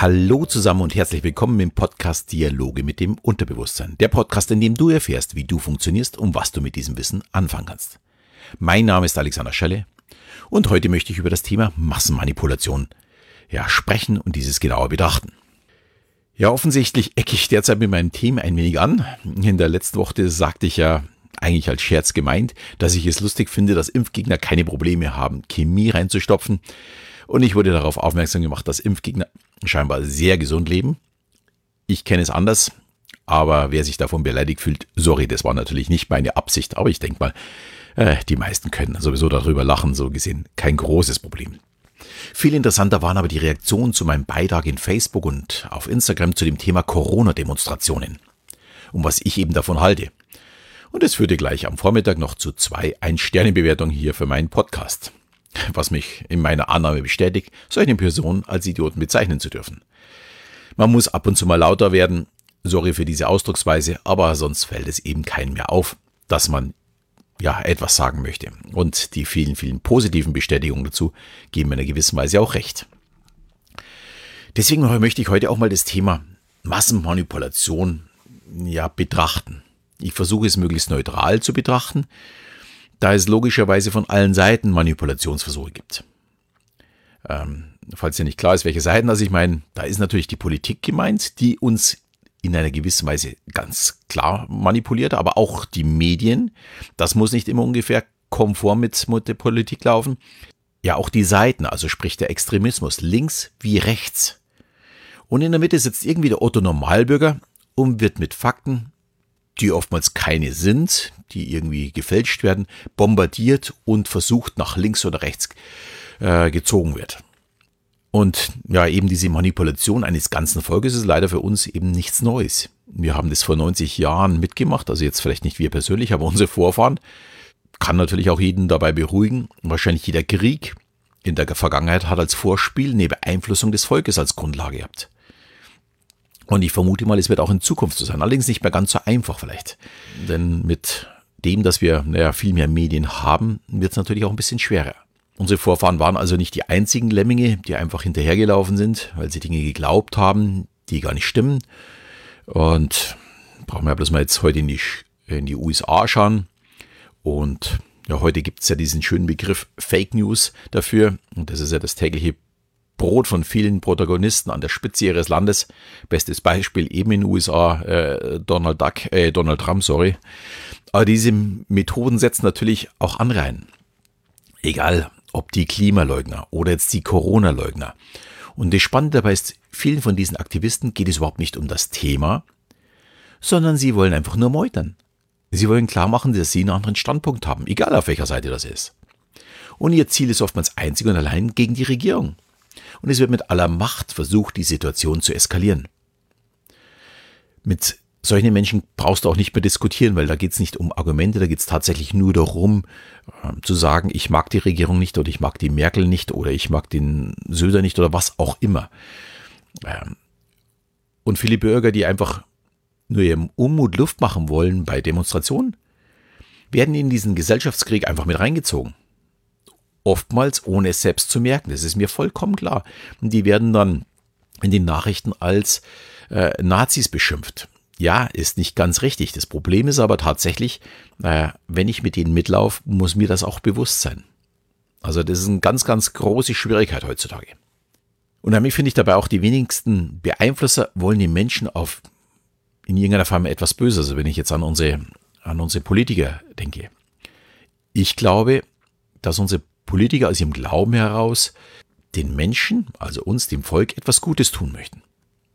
Hallo zusammen und herzlich willkommen im Podcast Dialoge mit dem Unterbewusstsein. Der Podcast, in dem du erfährst, wie du funktionierst und was du mit diesem Wissen anfangen kannst. Mein Name ist Alexander Schelle und heute möchte ich über das Thema Massenmanipulation ja, sprechen und dieses genauer betrachten. Ja, offensichtlich ecke ich derzeit mit meinem Thema ein wenig an. In der letzten Woche sagte ich ja eigentlich als Scherz gemeint, dass ich es lustig finde, dass Impfgegner keine Probleme haben, Chemie reinzustopfen. Und ich wurde darauf aufmerksam gemacht, dass Impfgegner scheinbar sehr gesund leben. Ich kenne es anders, aber wer sich davon beleidigt fühlt, sorry, das war natürlich nicht meine Absicht, aber ich denke mal, äh, die meisten können sowieso darüber lachen, so gesehen kein großes Problem. Viel interessanter waren aber die Reaktionen zu meinem Beitrag in Facebook und auf Instagram zu dem Thema Corona-Demonstrationen. Um was ich eben davon halte. Und es führte gleich am Vormittag noch zu zwei Ein-Sterne-Bewertungen hier für meinen Podcast was mich in meiner Annahme bestätigt, solche Personen als Idioten bezeichnen zu dürfen. Man muss ab und zu mal lauter werden, sorry für diese Ausdrucksweise, aber sonst fällt es eben keinem mehr auf, dass man ja etwas sagen möchte. Und die vielen, vielen positiven Bestätigungen dazu geben mir in einer gewissen Weise auch recht. Deswegen möchte ich heute auch mal das Thema Massenmanipulation ja betrachten. Ich versuche es möglichst neutral zu betrachten da es logischerweise von allen Seiten Manipulationsversuche gibt. Ähm, falls dir nicht klar ist, welche Seiten das ich meine, da ist natürlich die Politik gemeint, die uns in einer gewissen Weise ganz klar manipuliert, aber auch die Medien. Das muss nicht immer ungefähr konform mit, mit der Politik laufen. Ja, auch die Seiten, also sprich der Extremismus, links wie rechts. Und in der Mitte sitzt irgendwie der Otto Normalbürger und wird mit Fakten, die oftmals keine sind, die irgendwie gefälscht werden, bombardiert und versucht nach links oder rechts äh, gezogen wird. Und ja, eben diese Manipulation eines ganzen Volkes ist leider für uns eben nichts Neues. Wir haben das vor 90 Jahren mitgemacht, also jetzt vielleicht nicht wir persönlich, aber unsere Vorfahren. Kann natürlich auch jeden dabei beruhigen. Wahrscheinlich jeder Krieg in der Vergangenheit hat als Vorspiel eine Beeinflussung des Volkes als Grundlage gehabt. Und ich vermute mal, es wird auch in Zukunft so sein. Allerdings nicht mehr ganz so einfach vielleicht. Denn mit dem, dass wir naja, viel mehr Medien haben, wird es natürlich auch ein bisschen schwerer. Unsere Vorfahren waren also nicht die einzigen Lemminge, die einfach hinterhergelaufen sind, weil sie Dinge geglaubt haben, die gar nicht stimmen. Und brauchen wir bloß mal jetzt heute in die, in die USA schauen. Und ja, heute gibt es ja diesen schönen Begriff Fake News dafür. Und das ist ja das tägliche Brot von vielen Protagonisten an der Spitze ihres Landes. Bestes Beispiel eben in den USA äh, Donald Duck, äh, Donald Trump, sorry. Aber diese Methoden setzen natürlich auch ein. Egal, ob die Klimaleugner oder jetzt die Corona-Leugner. Und das Spannende dabei ist, vielen von diesen Aktivisten geht es überhaupt nicht um das Thema, sondern sie wollen einfach nur meutern. Sie wollen klar machen, dass sie einen anderen Standpunkt haben, egal auf welcher Seite das ist. Und ihr Ziel ist oftmals einzig und allein gegen die Regierung und es wird mit aller Macht versucht, die Situation zu eskalieren. Mit solchen Menschen brauchst du auch nicht mehr diskutieren, weil da geht es nicht um Argumente, da geht es tatsächlich nur darum, äh, zu sagen, ich mag die Regierung nicht oder ich mag die Merkel nicht oder ich mag den Söder nicht oder was auch immer. Ähm, und viele Bürger, die einfach nur ihrem Unmut Luft machen wollen bei Demonstrationen, werden in diesen Gesellschaftskrieg einfach mit reingezogen oftmals ohne es selbst zu merken. Das ist mir vollkommen klar. Und die werden dann in den Nachrichten als äh, Nazis beschimpft. Ja, ist nicht ganz richtig. Das Problem ist aber tatsächlich, äh, wenn ich mit denen mitlaufe, muss mir das auch bewusst sein. Also das ist eine ganz, ganz große Schwierigkeit heutzutage. Und damit finde ich dabei auch die wenigsten Beeinflusser wollen den Menschen auf in irgendeiner Form etwas Böses. Also wenn ich jetzt an unsere, an unsere Politiker denke. Ich glaube, dass unsere Politiker aus ihrem Glauben heraus den Menschen, also uns, dem Volk, etwas Gutes tun möchten.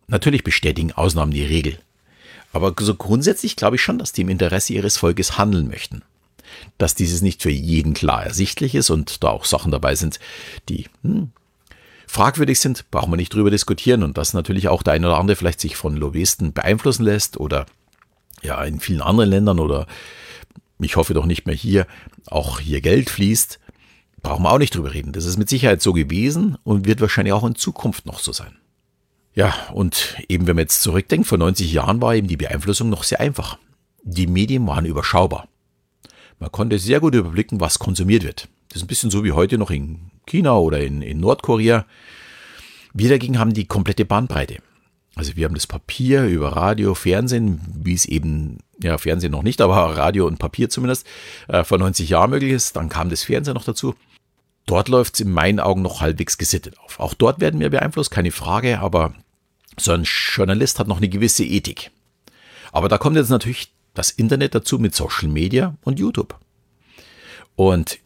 Natürlich bestätigen Ausnahmen die Regel. Aber so grundsätzlich glaube ich schon, dass die im Interesse ihres Volkes handeln möchten. Dass dieses nicht für jeden klar ersichtlich ist und da auch Sachen dabei sind, die hm, fragwürdig sind, brauchen wir nicht drüber diskutieren und dass natürlich auch der eine oder andere vielleicht sich von Lobbyisten beeinflussen lässt oder ja in vielen anderen Ländern oder ich hoffe doch nicht mehr hier auch hier Geld fließt, brauchen wir auch nicht drüber reden. Das ist mit Sicherheit so gewesen und wird wahrscheinlich auch in Zukunft noch so sein. Ja, und eben wenn man jetzt zurückdenkt, vor 90 Jahren war eben die Beeinflussung noch sehr einfach. Die Medien waren überschaubar. Man konnte sehr gut überblicken, was konsumiert wird. Das ist ein bisschen so wie heute noch in China oder in, in Nordkorea. Wir dagegen haben die komplette Bandbreite. Also wir haben das Papier über Radio, Fernsehen, wie es eben, ja, Fernsehen noch nicht, aber Radio und Papier zumindest, äh, vor 90 Jahren möglich ist. Dann kam das Fernsehen noch dazu. Dort läuft es in meinen Augen noch halbwegs gesittet auf. Auch dort werden wir beeinflusst, keine Frage, aber so ein Journalist hat noch eine gewisse Ethik. Aber da kommt jetzt natürlich das Internet dazu mit Social Media und YouTube. Und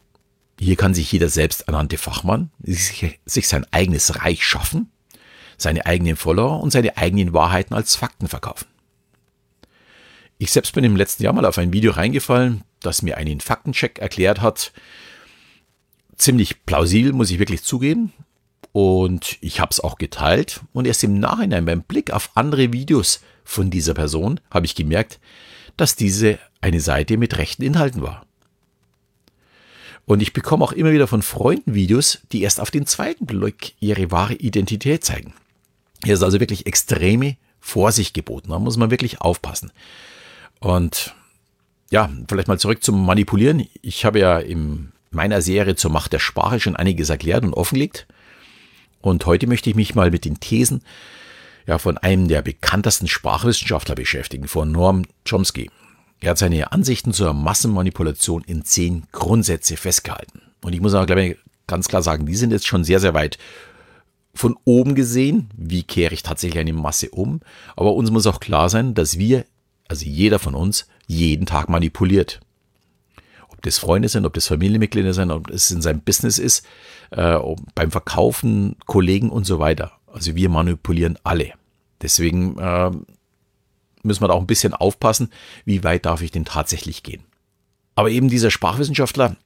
hier kann sich jeder selbsternannte Fachmann sich, sich sein eigenes Reich schaffen, seine eigenen Follower und seine eigenen Wahrheiten als Fakten verkaufen. Ich selbst bin im letzten Jahr mal auf ein Video reingefallen, das mir einen Faktencheck erklärt hat. Ziemlich plausibel, muss ich wirklich zugeben. Und ich habe es auch geteilt. Und erst im Nachhinein beim Blick auf andere Videos von dieser Person habe ich gemerkt, dass diese eine Seite mit rechten Inhalten war. Und ich bekomme auch immer wieder von Freunden Videos, die erst auf den zweiten Blick ihre wahre Identität zeigen. Hier ist also wirklich extreme Vorsicht geboten. Da muss man wirklich aufpassen. Und ja, vielleicht mal zurück zum Manipulieren. Ich habe ja in meiner Serie zur Macht der Sprache schon einiges erklärt und offenlegt. Und heute möchte ich mich mal mit den Thesen ja, von einem der bekanntesten Sprachwissenschaftler beschäftigen, von Norm Chomsky. Er hat seine Ansichten zur Massenmanipulation in zehn Grundsätze festgehalten. Und ich muss auch gleich ganz klar sagen, die sind jetzt schon sehr, sehr weit von oben gesehen. Wie kehre ich tatsächlich eine Masse um? Aber uns muss auch klar sein, dass wir, also jeder von uns, jeden Tag manipuliert. Ob das Freunde sind, ob das Familienmitglieder sind, ob es in seinem Business ist, äh, beim Verkaufen, Kollegen und so weiter. Also wir manipulieren alle. Deswegen äh, müssen wir da auch ein bisschen aufpassen, wie weit darf ich denn tatsächlich gehen. Aber eben dieser Sprachwissenschaftler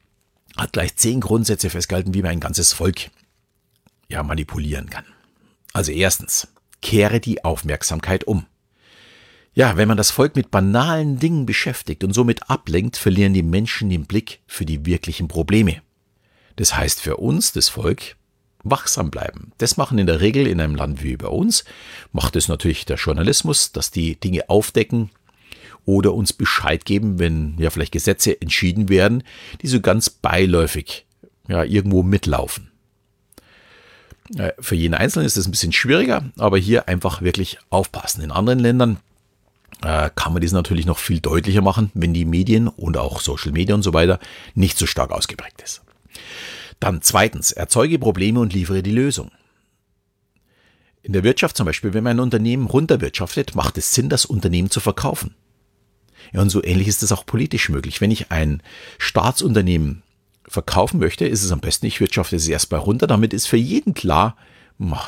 hat gleich zehn Grundsätze festgehalten, wie man ein ganzes Volk ja manipulieren kann. Also erstens, kehre die Aufmerksamkeit um. Ja, wenn man das Volk mit banalen Dingen beschäftigt und somit ablenkt, verlieren die Menschen den Blick für die wirklichen Probleme. Das heißt für uns, das Volk, wachsam bleiben. Das machen in der Regel in einem Land wie bei uns, macht es natürlich der Journalismus, dass die Dinge aufdecken oder uns Bescheid geben, wenn ja vielleicht Gesetze entschieden werden, die so ganz beiläufig ja irgendwo mitlaufen. Für jeden Einzelnen ist es ein bisschen schwieriger, aber hier einfach wirklich aufpassen. In anderen Ländern äh, kann man das natürlich noch viel deutlicher machen, wenn die Medien und auch Social Media und so weiter nicht so stark ausgeprägt ist. Dann zweitens, erzeuge Probleme und liefere die Lösung. In der Wirtschaft zum Beispiel, wenn man ein Unternehmen runterwirtschaftet, macht es Sinn, das Unternehmen zu verkaufen. Ja, und so ähnlich ist es auch politisch möglich. Wenn ich ein Staatsunternehmen verkaufen möchte, ist es am besten, ich wirtschafte es erstmal runter, damit ist für jeden klar,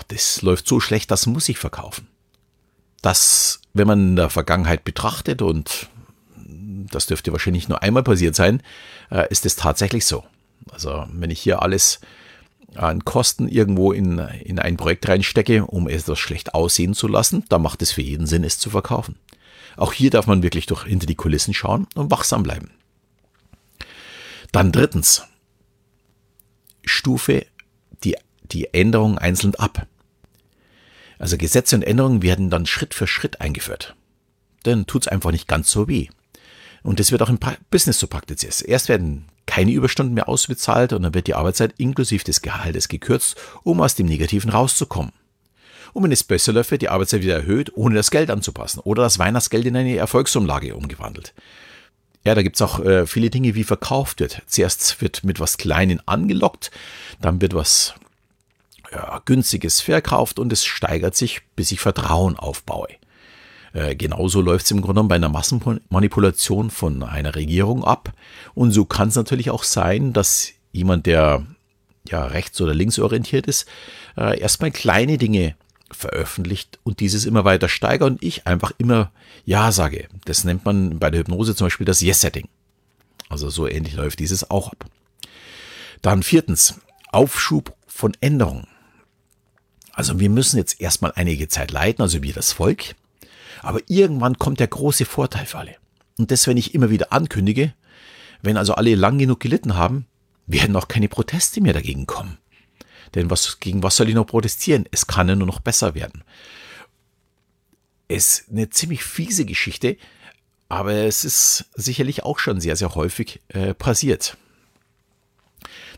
das läuft so schlecht, das muss ich verkaufen. Das, wenn man in der Vergangenheit betrachtet, und das dürfte wahrscheinlich nur einmal passiert sein, äh, ist es tatsächlich so. Also wenn ich hier alles an Kosten irgendwo in, in ein Projekt reinstecke, um es das schlecht aussehen zu lassen, dann macht es für jeden Sinn, es zu verkaufen. Auch hier darf man wirklich durch hinter die Kulissen schauen und wachsam bleiben. Dann drittens, Stufe die, die Änderungen einzeln ab. Also Gesetze und Änderungen werden dann Schritt für Schritt eingeführt. Dann tut es einfach nicht ganz so weh. Und das wird auch im Business so praktiziert. Erst werden keine Überstunden mehr ausbezahlt und dann wird die Arbeitszeit inklusive des Gehaltes gekürzt, um aus dem Negativen rauszukommen. Und wenn es besser läuft, wird die Arbeitszeit wieder erhöht, ohne das Geld anzupassen oder das Weihnachtsgeld in eine Erfolgsumlage umgewandelt. Ja, da gibt's auch äh, viele Dinge, wie verkauft wird. Zuerst wird mit was Kleinen angelockt, dann wird was ja, Günstiges verkauft und es steigert sich, bis ich Vertrauen aufbaue. Äh, genauso läuft es im Grunde genommen bei einer Massenmanipulation von einer Regierung ab. Und so kann es natürlich auch sein, dass jemand, der ja rechts oder links orientiert ist, äh, erstmal kleine Dinge veröffentlicht und dieses immer weiter steigert und ich einfach immer Ja sage. Das nennt man bei der Hypnose zum Beispiel das Yes-Setting. Also so ähnlich läuft dieses auch ab. Dann viertens, Aufschub von Änderungen. Also wir müssen jetzt erstmal einige Zeit leiten, also wir das Volk. Aber irgendwann kommt der große Vorteil für alle. Und das, wenn ich immer wieder ankündige, wenn also alle lang genug gelitten haben, werden auch keine Proteste mehr dagegen kommen. Denn was, gegen was soll ich noch protestieren? Es kann ja nur noch besser werden. Es ist eine ziemlich fiese Geschichte, aber es ist sicherlich auch schon sehr, sehr häufig äh, passiert.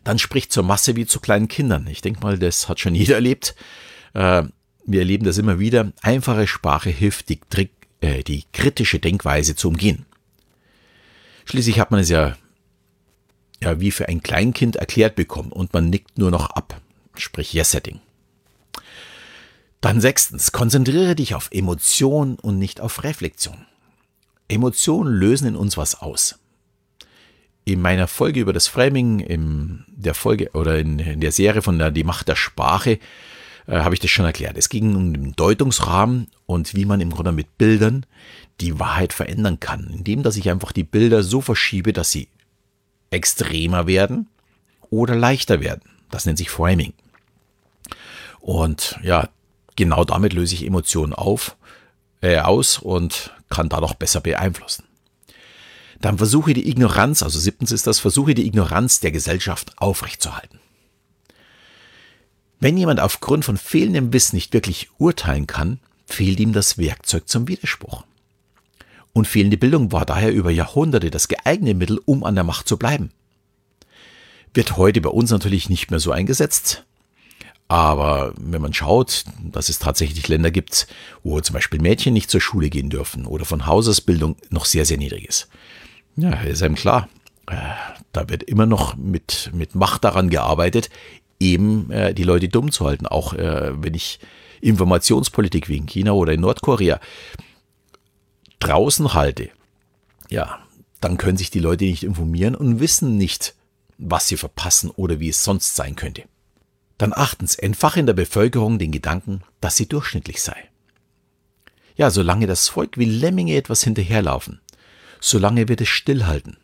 Dann spricht zur Masse wie zu kleinen Kindern. Ich denke mal, das hat schon jeder erlebt. Äh, wir erleben das immer wieder. Einfache Sprache hilft, die, äh, die kritische Denkweise zu umgehen. Schließlich hat man es ja, ja wie für ein Kleinkind erklärt bekommen und man nickt nur noch ab. Sprich Yes-Setting. Dann sechstens, konzentriere dich auf Emotion und nicht auf Reflexion. Emotionen lösen in uns was aus. In meiner Folge über das Framing, in der Folge oder in, in der Serie von der Die Macht der Sprache, äh, habe ich das schon erklärt. Es ging um den Deutungsrahmen und wie man im Grunde mit Bildern die Wahrheit verändern kann, indem dass ich einfach die Bilder so verschiebe, dass sie extremer werden oder leichter werden. Das nennt sich Framing. Und ja, genau damit löse ich Emotionen auf, äh, aus und kann dadurch besser beeinflussen. Dann versuche die Ignoranz, also siebtens ist das, versuche die Ignoranz der Gesellschaft aufrechtzuerhalten. Wenn jemand aufgrund von fehlendem Wissen nicht wirklich urteilen kann, fehlt ihm das Werkzeug zum Widerspruch. Und fehlende Bildung war daher über Jahrhunderte das geeignete Mittel, um an der Macht zu bleiben. Wird heute bei uns natürlich nicht mehr so eingesetzt, aber wenn man schaut, dass es tatsächlich Länder gibt, wo zum Beispiel Mädchen nicht zur Schule gehen dürfen oder von Hausausbildung noch sehr, sehr niedrig ist. Ja, ist einem klar, äh, da wird immer noch mit, mit Macht daran gearbeitet, eben äh, die Leute dumm zu halten. Auch äh, wenn ich Informationspolitik wie in China oder in Nordkorea draußen halte, ja, dann können sich die Leute nicht informieren und wissen nicht, was sie verpassen oder wie es sonst sein könnte. Dann achtens, entfache in der Bevölkerung den Gedanken, dass sie durchschnittlich sei. Ja, solange das Volk wie Lemminge etwas hinterherlaufen, solange wird es stillhalten.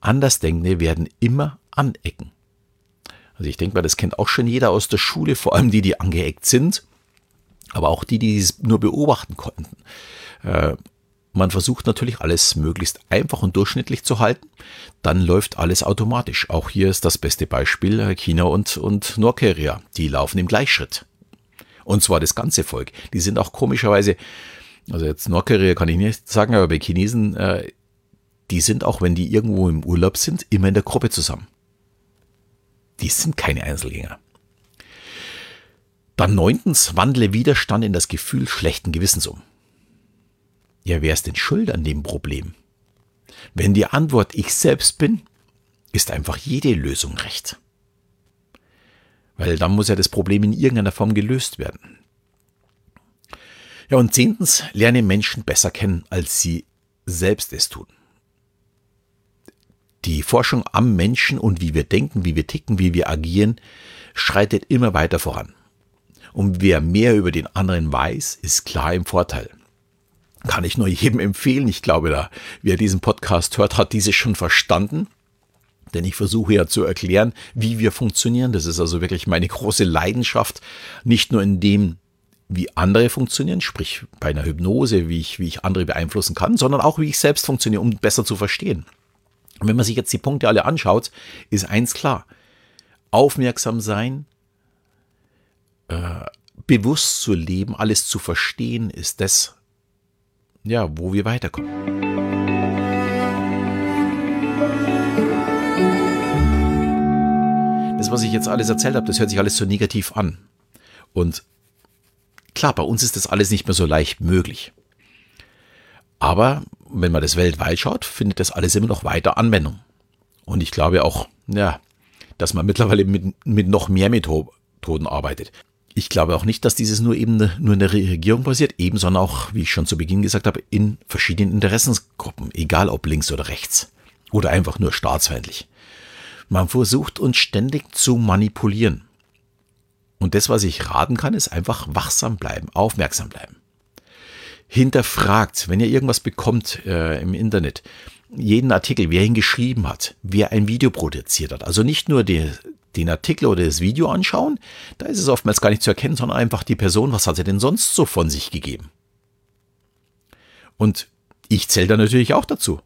Andersdenkende werden immer anecken. Also ich denke mal, das kennt auch schon jeder aus der Schule, vor allem die, die angeeckt sind, aber auch die, die es nur beobachten konnten. Äh, man versucht natürlich alles möglichst einfach und durchschnittlich zu halten. Dann läuft alles automatisch. Auch hier ist das beste Beispiel äh, China und, und Nordkorea. Die laufen im Gleichschritt. Und zwar das ganze Volk. Die sind auch komischerweise, also jetzt Nordkorea kann ich nicht sagen, aber bei Chinesen, äh, die sind auch, wenn die irgendwo im Urlaub sind, immer in der Gruppe zusammen. Die sind keine Einzelgänger. Dann neuntens, wandle Widerstand in das Gefühl schlechten Gewissens um. Ja, wer ist denn schuld an dem Problem? Wenn die Antwort ich selbst bin, ist einfach jede Lösung recht. Weil dann muss ja das Problem in irgendeiner Form gelöst werden. Ja, und zehntens, lerne Menschen besser kennen, als sie selbst es tun. Die Forschung am Menschen und wie wir denken, wie wir ticken, wie wir agieren, schreitet immer weiter voran. Und wer mehr über den anderen weiß, ist klar im Vorteil. Kann ich nur jedem empfehlen. Ich glaube, da, wer diesen Podcast hört, hat diese schon verstanden. Denn ich versuche ja zu erklären, wie wir funktionieren. Das ist also wirklich meine große Leidenschaft. Nicht nur in dem, wie andere funktionieren, sprich bei einer Hypnose, wie ich, wie ich andere beeinflussen kann, sondern auch, wie ich selbst funktioniere, um besser zu verstehen. Und wenn man sich jetzt die Punkte alle anschaut, ist eins klar. Aufmerksam sein, äh, bewusst zu leben, alles zu verstehen, ist das, ja, wo wir weiterkommen. Das, was ich jetzt alles erzählt habe, das hört sich alles so negativ an. Und klar, bei uns ist das alles nicht mehr so leicht möglich. Aber wenn man das weltweit schaut, findet das alles immer noch weiter Anwendung. Und ich glaube auch, ja, dass man mittlerweile mit, mit noch mehr Methoden arbeitet ich glaube auch nicht, dass dieses nur eben nur in der Regierung passiert, eben, sondern auch, wie ich schon zu Beginn gesagt habe, in verschiedenen Interessensgruppen, egal ob links oder rechts oder einfach nur staatsfeindlich. Man versucht uns ständig zu manipulieren. Und das, was ich raten kann, ist einfach wachsam bleiben, aufmerksam bleiben. Hinterfragt, wenn ihr irgendwas bekommt äh, im Internet, jeden Artikel, wer ihn geschrieben hat, wer ein Video produziert hat. Also nicht nur die, den Artikel oder das Video anschauen, da ist es oftmals gar nicht zu erkennen, sondern einfach die Person, was hat sie denn sonst so von sich gegeben. Und ich zähle da natürlich auch dazu.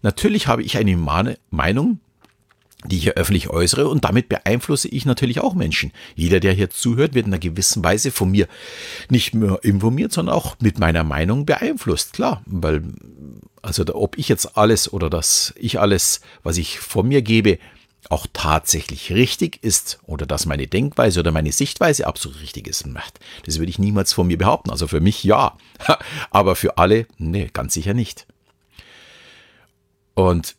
Natürlich habe ich eine Meinung, die ich hier öffentlich äußere und damit beeinflusse ich natürlich auch Menschen. Jeder, der hier zuhört, wird in einer gewissen Weise von mir nicht nur informiert, sondern auch mit meiner Meinung beeinflusst. Klar, weil, also ob ich jetzt alles oder dass ich alles, was ich von mir gebe, auch tatsächlich richtig ist oder dass meine Denkweise oder meine Sichtweise absolut richtig ist. Das würde ich niemals von mir behaupten. Also für mich ja, aber für alle, nee, ganz sicher nicht. Und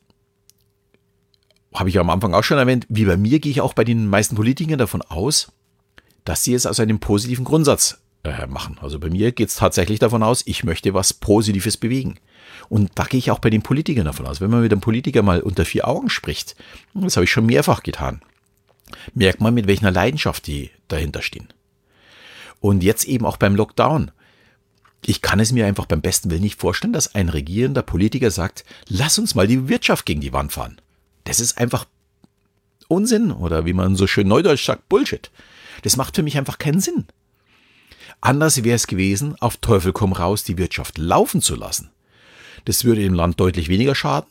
habe ich am Anfang auch schon erwähnt, wie bei mir gehe ich auch bei den meisten Politikern davon aus, dass sie es aus einem positiven Grundsatz äh, machen. Also bei mir geht es tatsächlich davon aus, ich möchte was Positives bewegen. Und da gehe ich auch bei den Politikern davon aus. Wenn man mit einem Politiker mal unter vier Augen spricht, das habe ich schon mehrfach getan, merkt man, mit welcher Leidenschaft die dahinter stehen. Und jetzt eben auch beim Lockdown. Ich kann es mir einfach beim besten Willen nicht vorstellen, dass ein regierender Politiker sagt, lass uns mal die Wirtschaft gegen die Wand fahren. Das ist einfach Unsinn oder wie man so schön neudeutsch sagt, Bullshit. Das macht für mich einfach keinen Sinn. Anders wäre es gewesen, auf Teufel komm raus die Wirtschaft laufen zu lassen. Das würde dem Land deutlich weniger schaden.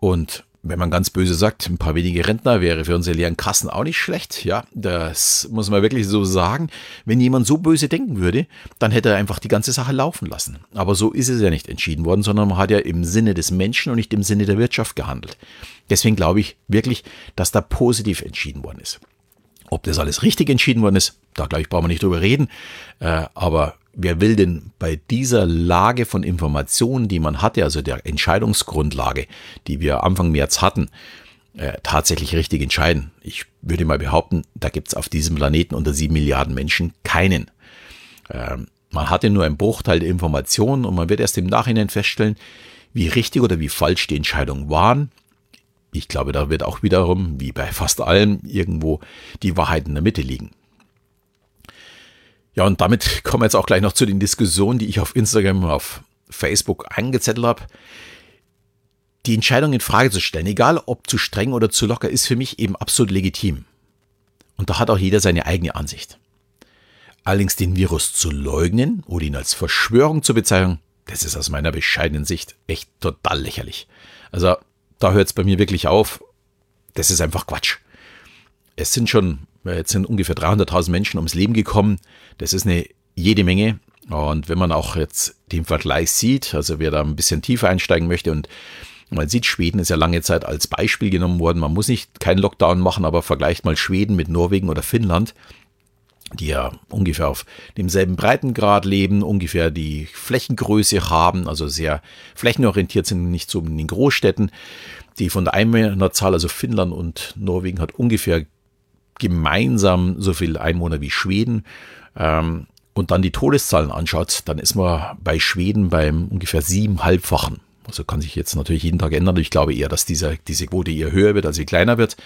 Und wenn man ganz böse sagt, ein paar wenige Rentner wäre für unsere leeren Kassen auch nicht schlecht. Ja, das muss man wirklich so sagen. Wenn jemand so böse denken würde, dann hätte er einfach die ganze Sache laufen lassen. Aber so ist es ja nicht entschieden worden, sondern man hat ja im Sinne des Menschen und nicht im Sinne der Wirtschaft gehandelt. Deswegen glaube ich wirklich, dass da positiv entschieden worden ist. Ob das alles richtig entschieden worden ist, da glaube ich, brauchen wir nicht drüber reden. Äh, aber wer will denn bei dieser Lage von Informationen, die man hatte, also der Entscheidungsgrundlage, die wir Anfang März hatten, äh, tatsächlich richtig entscheiden? Ich würde mal behaupten, da gibt es auf diesem Planeten unter sieben Milliarden Menschen keinen. Ähm, man hatte nur einen Bruchteil der Informationen und man wird erst im Nachhinein feststellen, wie richtig oder wie falsch die Entscheidungen waren. Ich glaube, da wird auch wiederum, wie bei fast allem, irgendwo die Wahrheit in der Mitte liegen. Ja, und damit kommen wir jetzt auch gleich noch zu den Diskussionen, die ich auf Instagram und auf Facebook eingezettelt habe. Die Entscheidung in Frage zu stellen, egal ob zu streng oder zu locker, ist für mich eben absolut legitim. Und da hat auch jeder seine eigene Ansicht. Allerdings den Virus zu leugnen oder ihn als Verschwörung zu bezeichnen, das ist aus meiner bescheidenen Sicht echt total lächerlich. Also da hört es bei mir wirklich auf. Das ist einfach Quatsch. Es sind schon Jetzt sind ungefähr 300.000 Menschen ums Leben gekommen. Das ist eine jede Menge. Und wenn man auch jetzt den Vergleich sieht, also wer da ein bisschen tiefer einsteigen möchte und man sieht, Schweden ist ja lange Zeit als Beispiel genommen worden. Man muss nicht keinen Lockdown machen, aber vergleicht mal Schweden mit Norwegen oder Finnland, die ja ungefähr auf demselben Breitengrad leben, ungefähr die Flächengröße haben, also sehr flächenorientiert sind, nicht so in den Großstädten. Die von der Einwohnerzahl, also Finnland und Norwegen, hat ungefähr gemeinsam so viel Einwohner wie Schweden ähm, und dann die Todeszahlen anschaut, dann ist man bei Schweden beim ungefähr siebenhalbfachen. Also kann sich jetzt natürlich jeden Tag ändern. Ich glaube eher, dass dieser, diese Quote eher höher wird, als sie kleiner wird.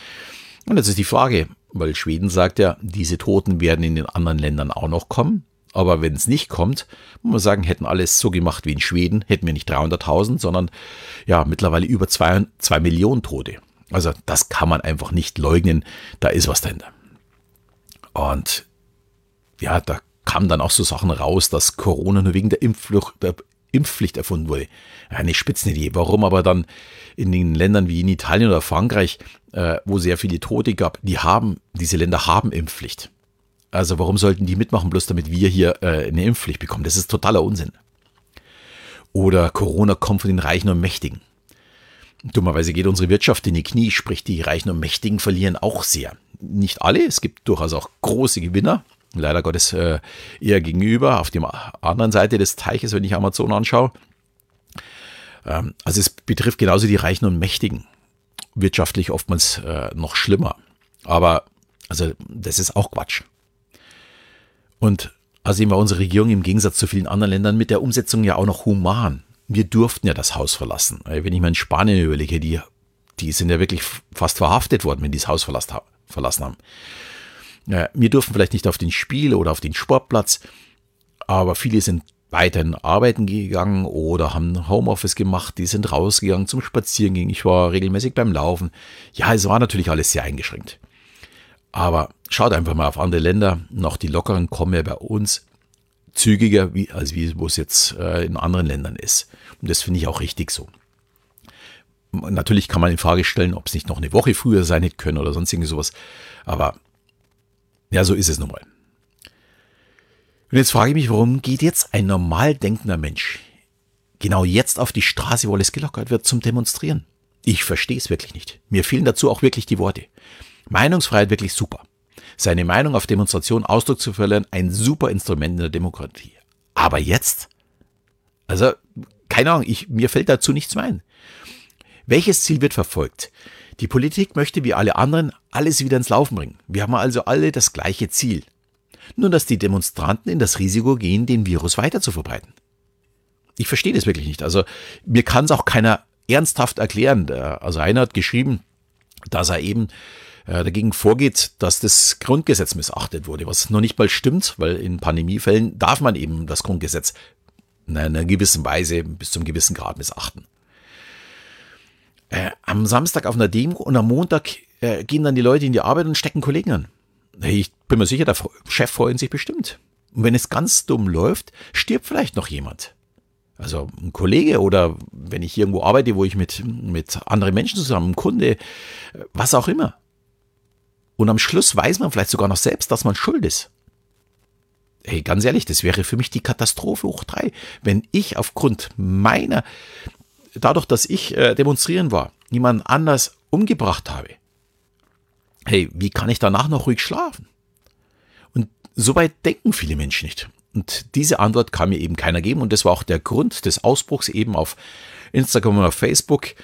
Und jetzt ist die Frage, weil Schweden sagt ja, diese Toten werden in den anderen Ländern auch noch kommen. Aber wenn es nicht kommt, muss man sagen, hätten alles so gemacht wie in Schweden, hätten wir nicht 300.000, sondern ja, mittlerweile über zwei, zwei Millionen Tote. Also das kann man einfach nicht leugnen, da ist was dahinter. Und ja, da kamen dann auch so Sachen raus, dass Corona nur wegen der, Impfpflicht, der Impfpflicht erfunden wurde. Eine Spitzenidee. Warum aber dann in den Ländern wie in Italien oder Frankreich, äh, wo sehr viele Tote gab, die haben, diese Länder haben Impfpflicht. Also warum sollten die mitmachen, bloß damit wir hier äh, eine Impfpflicht bekommen? Das ist totaler Unsinn. Oder Corona kommt von den Reichen und Mächtigen. Dummerweise geht unsere Wirtschaft in die Knie, sprich die Reichen und Mächtigen verlieren auch sehr. Nicht alle, es gibt durchaus auch große Gewinner, leider Gottes äh, eher gegenüber, auf der anderen Seite des Teiches, wenn ich Amazon anschaue. Ähm, also es betrifft genauso die Reichen und Mächtigen. Wirtschaftlich oftmals äh, noch schlimmer. Aber also das ist auch Quatsch. Und außerdem war unsere Regierung im Gegensatz zu vielen anderen Ländern mit der Umsetzung ja auch noch human wir durften ja das Haus verlassen. Wenn ich mir in Spanien überlege, die, die sind ja wirklich fast verhaftet worden, wenn die das Haus verlassen haben. Wir durften vielleicht nicht auf den Spiel oder auf den Sportplatz, aber viele sind weiterhin arbeiten gegangen oder haben Homeoffice gemacht, die sind rausgegangen zum Spazierengehen. Ich war regelmäßig beim Laufen. Ja, es war natürlich alles sehr eingeschränkt. Aber schaut einfach mal auf andere Länder. Noch die Lockeren kommen ja bei uns zügiger, wie, als wie wo es jetzt äh, in anderen Ländern ist. Und das finde ich auch richtig so. Natürlich kann man in Frage stellen, ob es nicht noch eine Woche früher sein hätte können oder sonst irgendwie sowas. Aber ja, so ist es nun mal. Und jetzt frage ich mich, warum geht jetzt ein normal denkender Mensch genau jetzt auf die Straße, wo alles gelockert wird, zum Demonstrieren? Ich verstehe es wirklich nicht. Mir fehlen dazu auch wirklich die Worte. Meinungsfreiheit wirklich super. Seine Meinung auf Demonstrationen Ausdruck zu verlieren, ein super Instrument in der Demokratie. Aber jetzt? Also, keine Ahnung, ich, mir fällt dazu nichts ein. Welches Ziel wird verfolgt? Die Politik möchte wie alle anderen alles wieder ins Laufen bringen. Wir haben also alle das gleiche Ziel. Nur dass die Demonstranten in das Risiko gehen, den Virus weiter zu verbreiten. Ich verstehe das wirklich nicht. Also mir kann es auch keiner ernsthaft erklären. Also einer hat geschrieben, dass er eben dagegen vorgeht, dass das Grundgesetz missachtet wurde, was noch nicht mal stimmt, weil in Pandemiefällen darf man eben das Grundgesetz in einer gewissen Weise bis zum gewissen Grad missachten. Äh, am Samstag auf einer Demo und am Montag äh, gehen dann die Leute in die Arbeit und stecken Kollegen an. Ich bin mir sicher, der Chef freut sich bestimmt. Und wenn es ganz dumm läuft, stirbt vielleicht noch jemand. Also ein Kollege oder wenn ich irgendwo arbeite, wo ich mit, mit anderen Menschen zusammen, ein Kunde, was auch immer. Und am Schluss weiß man vielleicht sogar noch selbst, dass man schuld ist. Hey, ganz ehrlich, das wäre für mich die Katastrophe hoch drei, wenn ich aufgrund meiner, dadurch, dass ich äh, demonstrieren war, jemand anders umgebracht habe. Hey, wie kann ich danach noch ruhig schlafen? Und so weit denken viele Menschen nicht. Und diese Antwort kann mir eben keiner geben. Und das war auch der Grund des Ausbruchs eben auf Instagram und auf Facebook.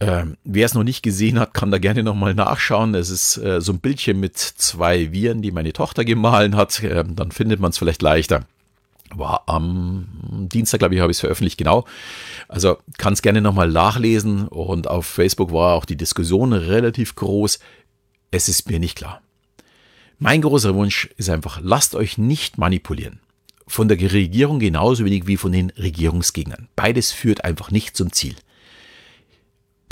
Ähm, wer es noch nicht gesehen hat, kann da gerne nochmal nachschauen. Es ist äh, so ein Bildchen mit zwei Viren, die meine Tochter gemahlen hat. Äh, dann findet man es vielleicht leichter. War am Dienstag, glaube ich, habe ich es veröffentlicht, genau. Also kann es gerne nochmal nachlesen. Und auf Facebook war auch die Diskussion relativ groß. Es ist mir nicht klar. Mein großer Wunsch ist einfach, lasst euch nicht manipulieren. Von der Regierung genauso wenig wie von den Regierungsgegnern. Beides führt einfach nicht zum Ziel.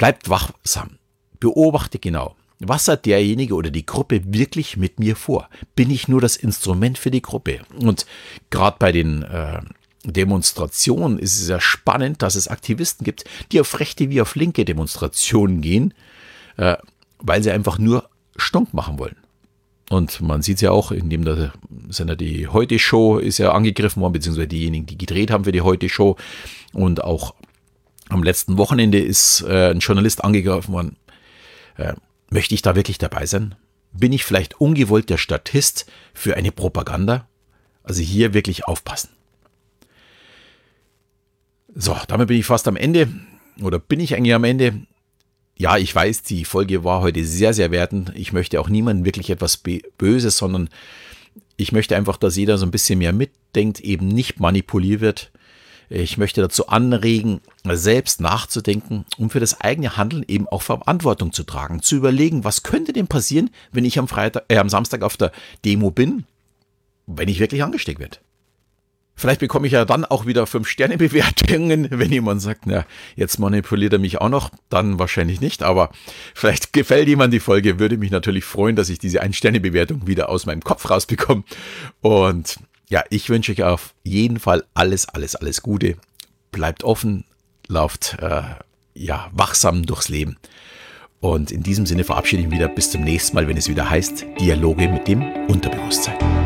Bleibt wachsam. Beobachte genau. Was hat derjenige oder die Gruppe wirklich mit mir vor? Bin ich nur das Instrument für die Gruppe? Und gerade bei den äh, Demonstrationen ist es ja spannend, dass es Aktivisten gibt, die auf rechte wie auf linke Demonstrationen gehen, äh, weil sie einfach nur stunk machen wollen. Und man sieht es ja auch, indem der Sender die Heute-Show ist ja angegriffen worden, beziehungsweise diejenigen, die gedreht haben für die Heute-Show. Und auch am letzten Wochenende ist äh, ein Journalist angegriffen worden. Äh, möchte ich da wirklich dabei sein? Bin ich vielleicht ungewollt der Statist für eine Propaganda? Also hier wirklich aufpassen. So, damit bin ich fast am Ende. Oder bin ich eigentlich am Ende? ja, ich weiß, die Folge war heute sehr, sehr wertend. Ich möchte auch niemandem wirklich etwas Böses, sondern ich möchte einfach, dass jeder so ein bisschen mehr mitdenkt, eben nicht manipuliert wird. Ich möchte dazu anregen, selbst nachzudenken und für das eigene Handeln eben auch Verantwortung zu tragen, zu überlegen, was könnte denn passieren, wenn ich am Freitag, äh, am Samstag auf der Demo bin, wenn ich wirklich angesteckt werde. Vielleicht bekomme ich ja dann auch wieder 5-Sterne-Bewertungen, wenn jemand sagt, na, jetzt manipuliert er mich auch noch, dann wahrscheinlich nicht, aber vielleicht gefällt jemand die Folge, würde mich natürlich freuen, dass ich diese 1-Sterne-Bewertung wieder aus meinem Kopf rausbekomme. Und ja, ich wünsche euch auf jeden Fall alles, alles, alles Gute. Bleibt offen, lauft äh, ja wachsam durchs Leben. Und in diesem Sinne verabschiede ich mich wieder bis zum nächsten Mal, wenn es wieder heißt Dialoge mit dem Unterbewusstsein.